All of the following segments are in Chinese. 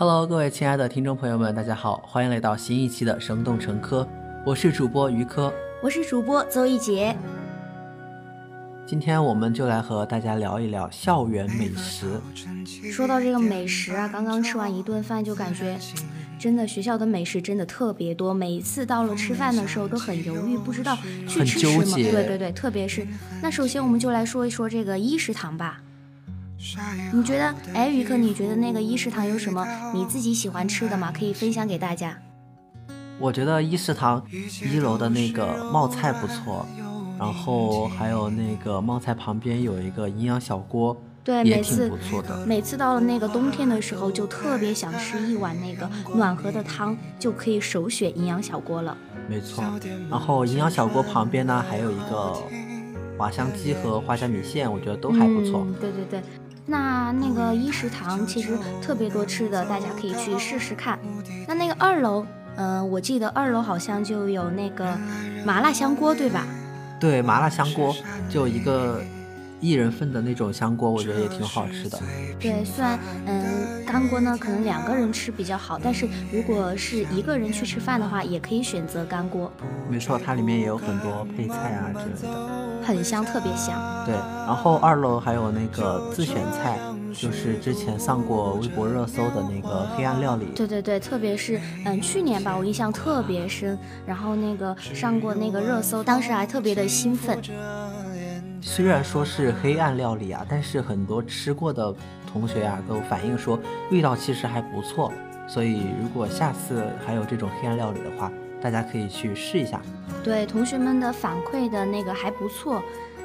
Hello，各位亲爱的听众朋友们，大家好，欢迎来到新一期的生动成科，我是主播于科，我是主播邹一杰。今天我们就来和大家聊一聊校园美食。说到这个美食啊，刚刚吃完一顿饭就感觉，真的学校的美食真的特别多，每一次到了吃饭的时候都很犹豫，不知道去吃什么。对对对，特别是那首先我们就来说一说这个一食堂吧。你觉得，哎，宇哥，你觉得那个一食堂有什么你自己喜欢吃的吗？可以分享给大家。我觉得一食堂一楼的那个冒菜不错。然后还有那个冒菜旁边有一个营养小锅，对，每次不错的。每次到了那个冬天的时候，就特别想吃一碗那个暖和的汤，就可以首选营养小锅了。没错。然后营养小锅旁边呢，还有一个滑香鸡和花甲米线，我觉得都还不错。对对对。那那个一食堂其实特别多吃的，大家可以去试试看。那那个二楼，嗯，我记得二楼好像就有那个麻辣香锅，对吧？对麻辣香锅，就一个一人份的那种香锅，我觉得也挺好吃的。对，虽然嗯干锅呢，可能两个人吃比较好，但是如果是一个人去吃饭的话，也可以选择干锅。没错，它里面也有很多配菜啊之类的，很香，特别香。对，然后二楼还有那个自选菜。就是之前上过微博热搜的那个黑暗料理，对对对，特别是嗯去年吧，我印象特别深。然后那个上过那个热搜，当时还特别的兴奋。虽然说是黑暗料理啊，但是很多吃过的同学啊都反映说味道其实还不错。所以如果下次还有这种黑暗料理的话，大家可以去试一下。对，同学们的反馈的那个还不错。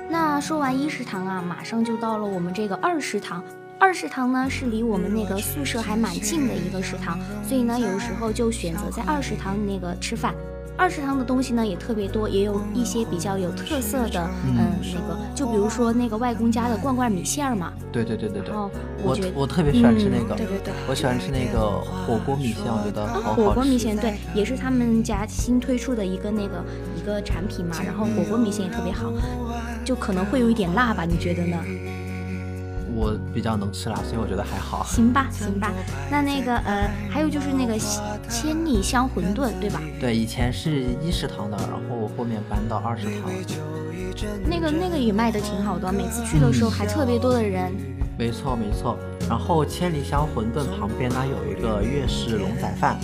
那说完一食堂啊，马上就到了我们这个二食堂。二食堂呢是离我们那个宿舍还蛮近的一个食堂，所以呢有时候就选择在二食堂那个吃饭。二食堂的东西呢也特别多，也有一些比较有特色的，嗯，那个就比如说那个外公家的罐罐米线嘛。对对对对对。哦，我我特别喜欢吃那个。对对对。我喜欢吃那个火锅米线，我觉得好好吃。火锅米线对，也是他们家新推出的一个那个一个产品嘛。然后火锅米线也特别好，就可能会有一点辣吧？你觉得呢？我比较能吃辣，所以我觉得还好。行吧，行吧。那那个呃，还有就是那个千里香馄饨，对吧？对，以前是一食堂的，然后后面搬到二食堂。那个那个也卖的挺好的，每次去的时候还特别多的人。没错没错。然后千里香馄饨旁边呢有一个粤式龙仔饭。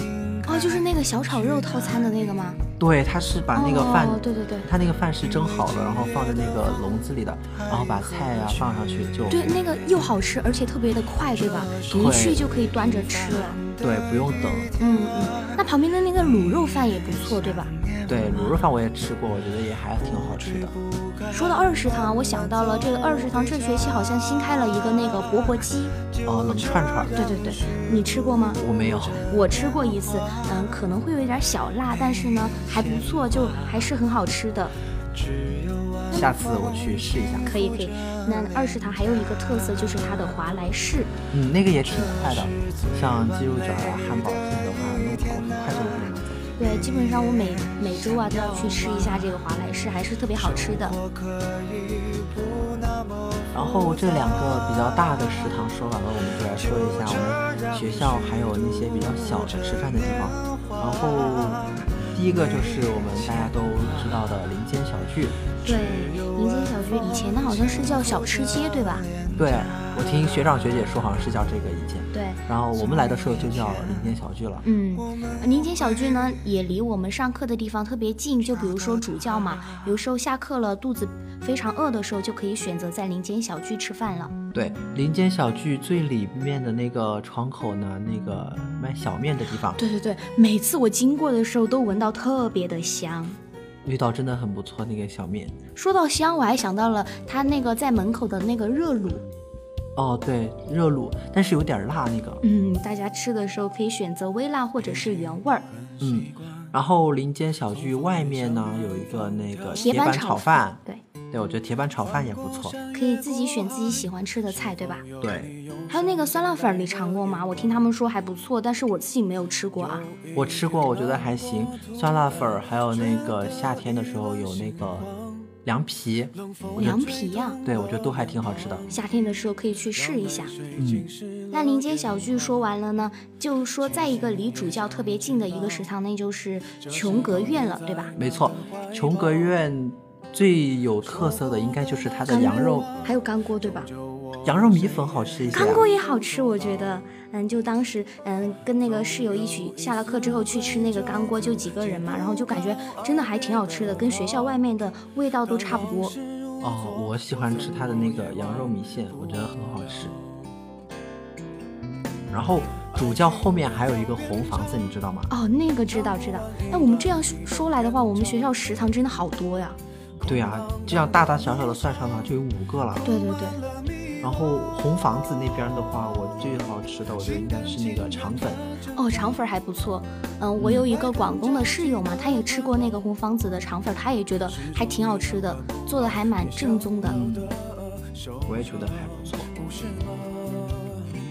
哦，就是那个小炒肉套餐的那个吗？对，他是把那个饭，对对对，他那个饭是蒸好了，然后放在那个笼子里的，然后把菜啊放上去就。对，那个又好吃，而且特别的快，对吧？一去就可以端着吃了。对，不用等。嗯嗯，那旁边的那个卤肉饭也不错，对吧？对卤肉饭我也吃过，我觉得也还挺好吃的。说到二食堂，我想到了这个二食堂这学期好像新开了一个那个钵钵鸡，哦，冷串串。对对对，你吃过吗？我没有。我吃过一次，嗯，可能会有一点小辣，但是呢还不错，就还是很好吃的。下次我去试一下。可以可以。那二食堂还有一个特色就是它的华莱士，嗯，那个也挺快的，像鸡肉卷啊、汉堡这的话，弄好很快就能。对，基本上我每每周啊都要去吃一下这个华莱士，还是特别好吃的。然后这两个比较大的食堂说完了，我们就来说一下我们学校还有那些比较小的吃饭的地方。然后第一个就是我们大家都知道的林间小聚。对，林间小聚以前呢好像是叫小吃街，对吧？对，我听学长学姐说好像是叫这个以前。对，然后我们来的时候就叫林间小聚了。嗯，林间小聚呢也离我们上课的地方特别近，就比如说主教嘛，有时候下课了肚子非常饿的时候，就可以选择在林间小聚吃饭了。对，林间小聚最里面的那个窗口呢，那个卖小面的地方。对对对，每次我经过的时候都闻到特别的香，味道真的很不错。那个小面，说到香，我还想到了他那个在门口的那个热卤。哦，对，热卤，但是有点辣那个。嗯，大家吃的时候可以选择微辣或者是原味儿。嗯，然后林间小聚外面呢有一个那个铁板炒饭。对，对，我觉得铁板炒饭也不错。可以自己选自己喜欢吃的菜，对吧？对。还有那个酸辣粉，你尝过吗？我听他们说还不错，但是我自己没有吃过啊。我吃过，我觉得还行。酸辣粉，还有那个夏天的时候有那个凉皮，凉皮呀，对我觉得都还挺好吃的。夏天的时候可以去试一下。嗯，那临街小聚说完了呢，就说在一个离主教特别近的一个食堂，那就是琼阁苑了，对吧？没错，琼阁苑最有特色的应该就是它的羊肉，还有干锅，对吧？羊肉米粉好吃一些，干锅也好吃，我觉得。嗯，就当时嗯跟那个室友一起下了课之后去吃那个干锅，就几个人嘛，然后就感觉真的还挺好吃的，跟学校外面的味道都差不多。哦，我喜欢吃它的那个羊肉米线，我觉得很好吃。然后主教后面还有一个红房子，你知道吗？哦，那个知道知道。那我们这样说来的话，我们学校食堂真的好多呀。对呀，这样大大小小的算上的话，就有五个了。对对对。然后红房子那边的话，我最好吃的，我觉得应该是那个肠粉。哦，肠粉还不错。嗯，我有一个广东的室友嘛，他也吃过那个红房子的肠粉，他也觉得还挺好吃的，做的还蛮正宗的。嗯，我也觉得还不错。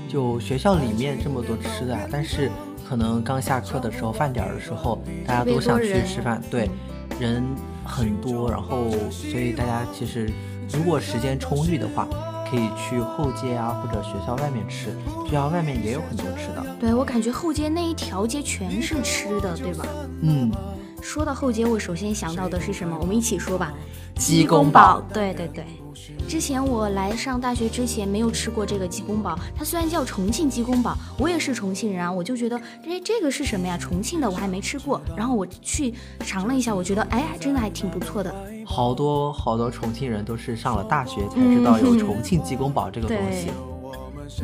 就学校里面这么多吃的，但是可能刚下课的时候，饭点的时候，大家都想去吃饭，对，人很多，然后所以大家其实如果时间充裕的话。可以去后街啊，或者学校外面吃，学校外面也有很多吃的。对我感觉后街那一条街全是吃的，对吧？嗯。说到后街，我首先想到的是什么？我们一起说吧。鸡公煲。对对对。之前我来上大学之前没有吃过这个鸡公煲，它虽然叫重庆鸡公煲，我也是重庆人啊，我就觉得哎这个是什么呀？重庆的我还没吃过，然后我去尝了一下，我觉得哎真的还挺不错的。好多好多重庆人都是上了大学才知道有重庆鸡公煲这个东西，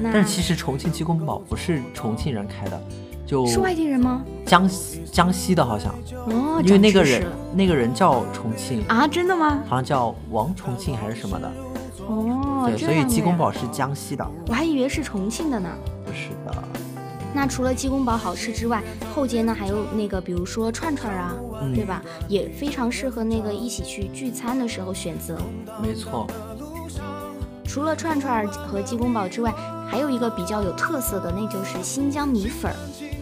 但其实重庆鸡公煲不是重庆人开的，就是外地人吗？江西江西的好像哦，因为那个人那个人叫重庆啊，真的吗？好像叫王重庆还是什么的哦，对，所以鸡公煲是江西的，我还以为是重庆的呢，不是的。那除了鸡公煲好吃之外，后街呢还有那个，比如说串串啊，对吧？也非常适合那个一起去聚餐的时候选择。没错。除了串串和鸡公煲之外，还有一个比较有特色的，那就是新疆米粉。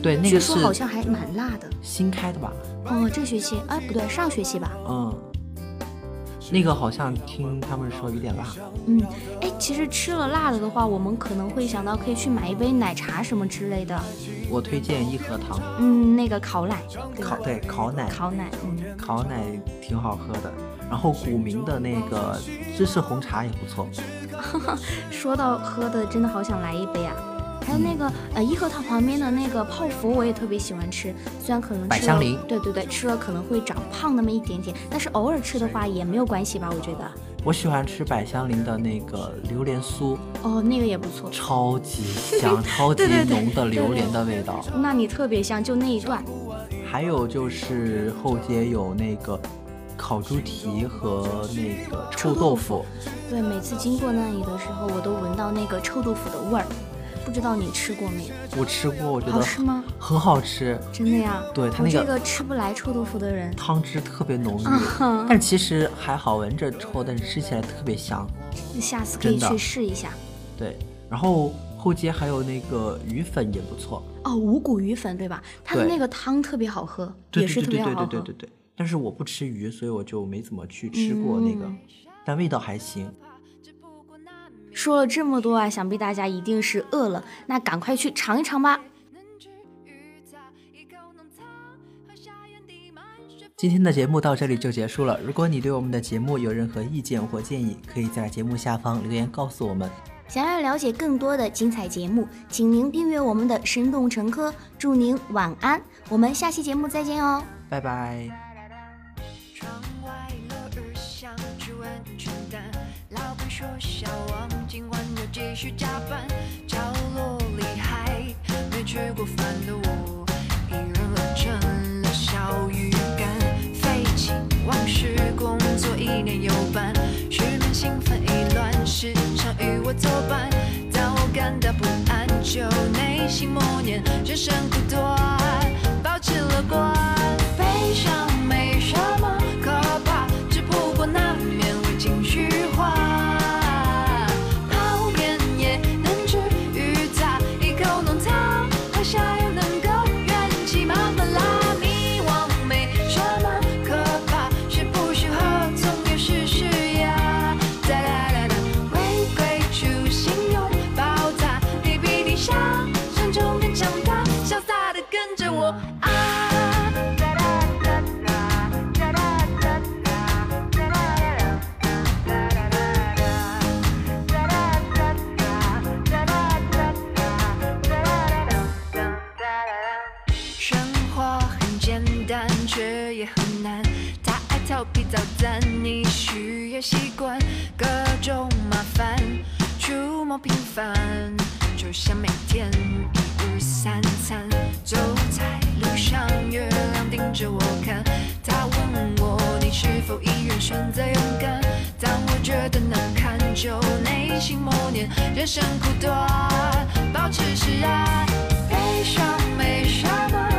对，那个是好像还蛮辣的。新开的吧？哦，这学期？哎，不对，上学期吧。嗯。那个好像听他们说有点辣，嗯，哎，其实吃了辣的的话，我们可能会想到可以去买一杯奶茶什么之类的。我推荐一盒糖，嗯，那个烤奶，烤对烤奶，烤奶，嗯，烤奶挺好喝的。然后古茗的那个芝士红茶也不错。说到喝的，真的好想来一杯啊。还有那个呃，颐和堂旁边的那个泡芙，我也特别喜欢吃。虽然可能百香菱，对对对，吃了可能会长胖那么一点点，但是偶尔吃的话也没有关系吧？我觉得。我喜欢吃百香林的那个榴莲酥，哦，那个也不错，超级香，超级浓的榴莲的味道。那你特别香，就那一段。还有就是后街有那个烤猪蹄和那个臭豆腐。对，每次经过那里的时候，我都闻到那个臭豆腐的味儿。不知道你吃过没有？我吃过，我觉得好吃吗？很好吃，真的呀。对他那个这个吃不来臭豆腐的人，汤汁特别浓郁，但其实还好，闻着臭，但是吃起来特别香。下次可以去试一下。对，然后后街还有那个鱼粉也不错哦，五谷鱼粉对吧？它的那个汤特别好喝，也是特别好喝。对对对对对对。但是我不吃鱼，所以我就没怎么去吃过那个，但味道还行。说了这么多啊，想必大家一定是饿了，那赶快去尝一尝吧。今天的节目到这里就结束了。如果你对我们的节目有任何意见或建议，可以在节目下方留言告诉我们。想要了解更多的精彩节目，请您订阅我们的《生动成科》。祝您晚安，我们下期节目再见哦，拜拜。说笑，忘今晚要继续加班。角落里还没吃过饭的我，一人冷成了小鱼干。废寝忘食，工作一年有半，失眠兴奋意乱，时常与我作伴。当我感到不安，就内心默念人生苦短，保持乐观。悲伤平凡，就像每天一日三餐。走在路上，月亮盯着我看，他问我你是否依然选择勇敢？当我觉得难堪，就内心默念人生苦短，保持释然，悲伤没什么。